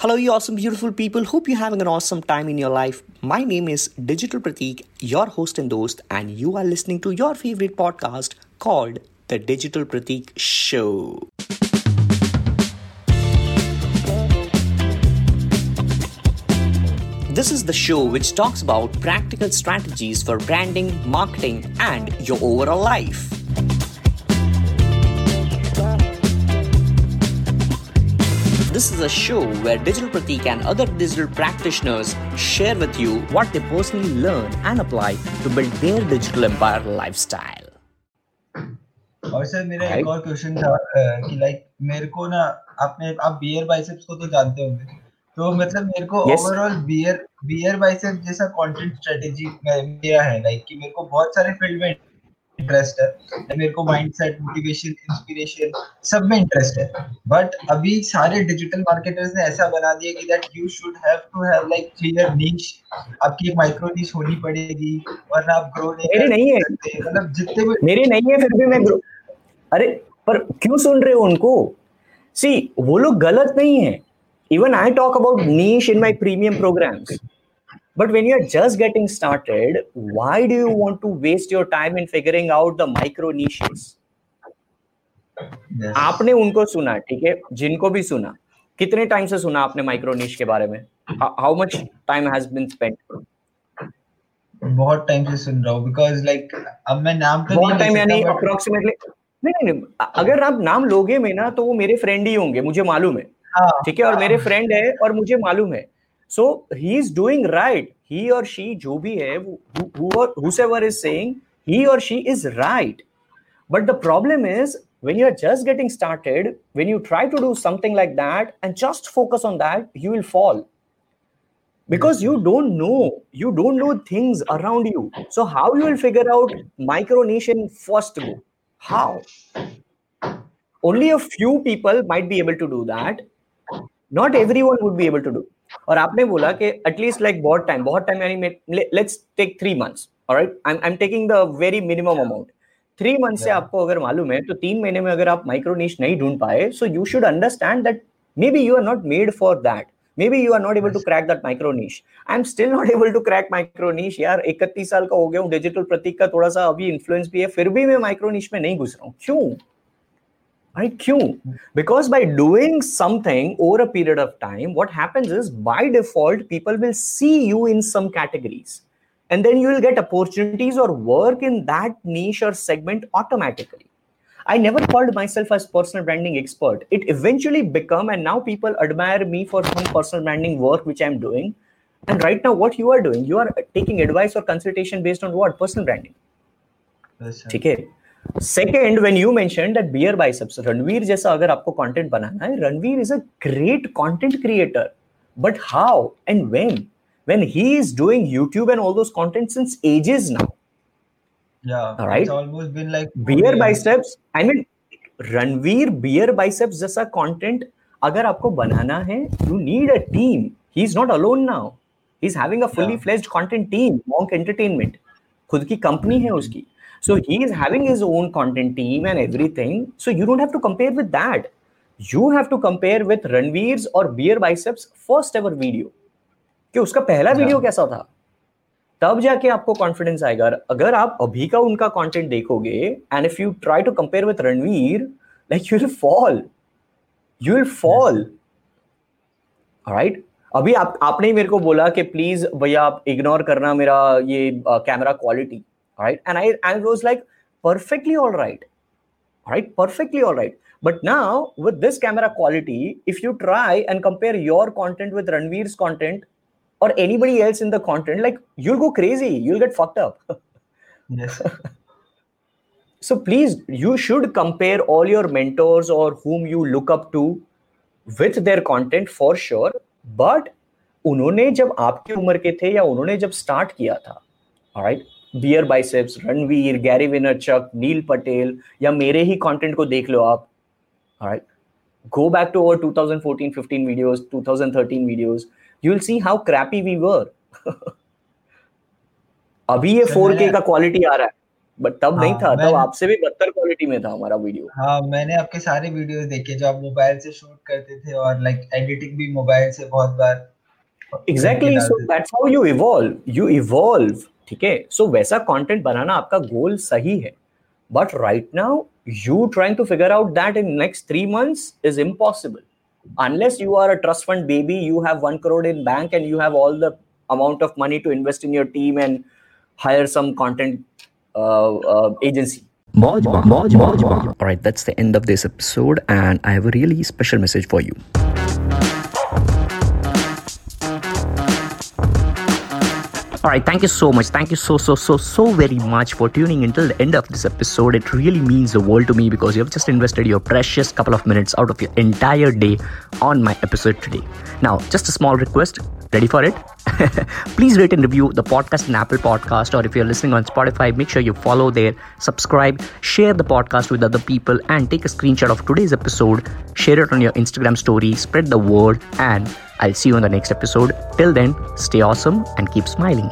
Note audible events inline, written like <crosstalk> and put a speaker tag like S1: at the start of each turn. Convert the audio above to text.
S1: Hello, you awesome, beautiful people. Hope you're having an awesome time in your life. My name is Digital Pratik, your host and host, and you are listening to your favorite podcast called The Digital Pratik Show. This is the show which talks about practical strategies for branding, marketing, and your overall life. This is a show where Digital Pratik and other digital practitioners share with you what they personally learn and apply to build their digital empire lifestyle.
S2: और sir मेरा एक और question था कि like मेरे को ना आपने आप बियर बाइसेप्स को तो जानते होंगे तो मतलब मेरे को ओवरऑल बियर बियर बाइसेप्स जैसा कंटेंट स्ट्रेटेजी मेरा है लाइक कि मेरे को बहुत सारे फील्ड में इंटरेस्ट है। मेरे को माइंडसेट मोटिवेशन इंस्पिरेशन सब में इंटरेस्ट है। बट अभी सारे डिजिटल मार्केटर्स ने ऐसा बना दिया कि that you should have to have like clear niche आपकी एक माइक्रो नीश होनी पड़ेगी वरना आप ग्रो नहीं
S3: मेरी नहीं है।
S2: मतलब जितने भी
S3: मेरी नहीं है फिर भी मैं ग्रो अरे पर क्यों सुन रहे हो उनको? सी वो लोग गलत नहीं है। Even I talk about niche in my premium programs But when you're just getting started, why do you want to waste your time in figuring out the micro niches? Yes. आपने उनको सुना ठीक है? जिनको भी सुना कितने टाइम से सुना आपने माइक्रो निश के बारे में? How much time has been spent
S2: बहुत टाइम से सुन रहा हूँ बिकॉज़ लाइक अब मैं नाम तो
S3: बहुत टाइम यानी अप्रोक्सीमेटली नहीं नहीं नहीं अगर आप नाम लोगे में ना तो वो मेरे फ्रेंड ही होंगे मुझे मालूम है। हाँ, ठीक है? और मेरे फ्रेंड है और मुझे मालूम है। So he is doing right. He or she, जो भी है, who, whoever is saying, he or she is right. But the problem is when you are just getting started, when you try to do something like that and just focus on that, you will fall. Because you don't know, you don't know things around you. So how you will figure out micronation first go? How? Only a few people might be able to do that. Not everyone would be able to do. और आपने बोला कि at least like बहुत time बहुत time यानी let's take three months alright I am taking the very minimum amount three month से आपको अगर मालूम है तो तीन महीने में अगर आप माइक्रो नीच नहीं ढूंढ पाए so you should understand that maybe you are not made for that maybe you are not able to crack that micro niche I am still not able to crack micro niche यार इकतीस साल का हो गया हूँ digital प्रतीक का थोड़ा सा अभी इन्फ्लुएंस भी है फिर भी मैं माइक्रो नीच में नहीं घुस रहा हूँ। क्यों? Right? Kyun? Because by doing something over a period of time, what happens is by default, people will see you in some categories. And then you will get opportunities or work in that niche or segment automatically. I never called myself as personal branding expert. It eventually become, and now people admire me for some personal branding work which I'm doing. And right now, what you are doing, you are taking advice or consultation based on what personal branding. Okay. Second when you mention that beer biceps Ranveer जैसा अगर आपको content बनाना है Ranveer is a great content creator but how and when when he is doing youtube and all those content since ages now.
S2: Yeah
S3: all right
S2: it's almost been like
S3: beer biceps i mean Ranveer beer biceps जैसा content अगर आपको बनाना है you need a team he is not alone now he is having a fully fledged content team Monk Entertainment खुद की company है उसकी. So he is having his own content team and everything. So you don't have to compare with that. You have to compare with Ranveer's or Beer Biceps first ever video. कि उसका पहला video कैसा था तब जाके आपको confidence आएगा अगर आप अभी का उनका कंटेंट देखोगे and if you try to compare with Ranveer like you will fall you will fall right अभी आप आपने ही मेरे को बोला कि प्लीज़ भैया आप इग्नोर करना मेरा ये camera uh, quality right and i i was like perfectly all right right perfectly all right but now with this camera quality if you try and compare your content with ranveer's content or anybody else in the content like you'll go crazy you'll get fucked up <laughs>
S2: yes
S3: so please you should compare all your mentors or whom you look up to with their content for sure but उन्होंने जब आपकी उम्र के थे या उन्होंने जब start किया था right Beer biceps Ranveer Gary Vaynerchuk Neil Patel या मेरे ही कंटेंट को देख लो आप। Right go back to over 2014 15 videos 2013 videos you will see how crappy we were अभी ये 4K का क्वालिटी आ रहा है।
S4: बट तब हाँ, नहीं था तब आपसे भी बदतर क्वालिटी में था हमारा वीडियो
S2: हाँ मैंने आपके सारे वीडियोस देखे जो आप मोबाइल से शूट करते थे और लाइक एडिटिंग भी मोबाइल से बहुत बार
S4: exactly so that's how you evolve you evolve ठीक है? सो वैसा कंटेंट बनाना आपका गोल सही है. But right now you trying to figure out that in next three month is impossible unless you are a trust fund baby you have one crore in bank and you have all the amount of money to invest in your team and hire some content agency Boj, boj, boj, boj.
S3: All right, that's the end of this episode, and I have a really special message for you. All right, thank you so much. Thank you so, so, so, so very much for tuning until the end of this episode. It really means the world to me because you have just invested your precious couple of minutes out of your entire day on my episode today. Now, just a small request. Ready for it? <laughs> Please rate and review the podcast in Apple Podcast, or if you're listening on Spotify, make sure you follow there, subscribe, share the podcast with other people, and take a screenshot of today's episode. Share it on your Instagram story, spread the word, and I'll see you in the next episode. Till then, stay awesome and keep smiling.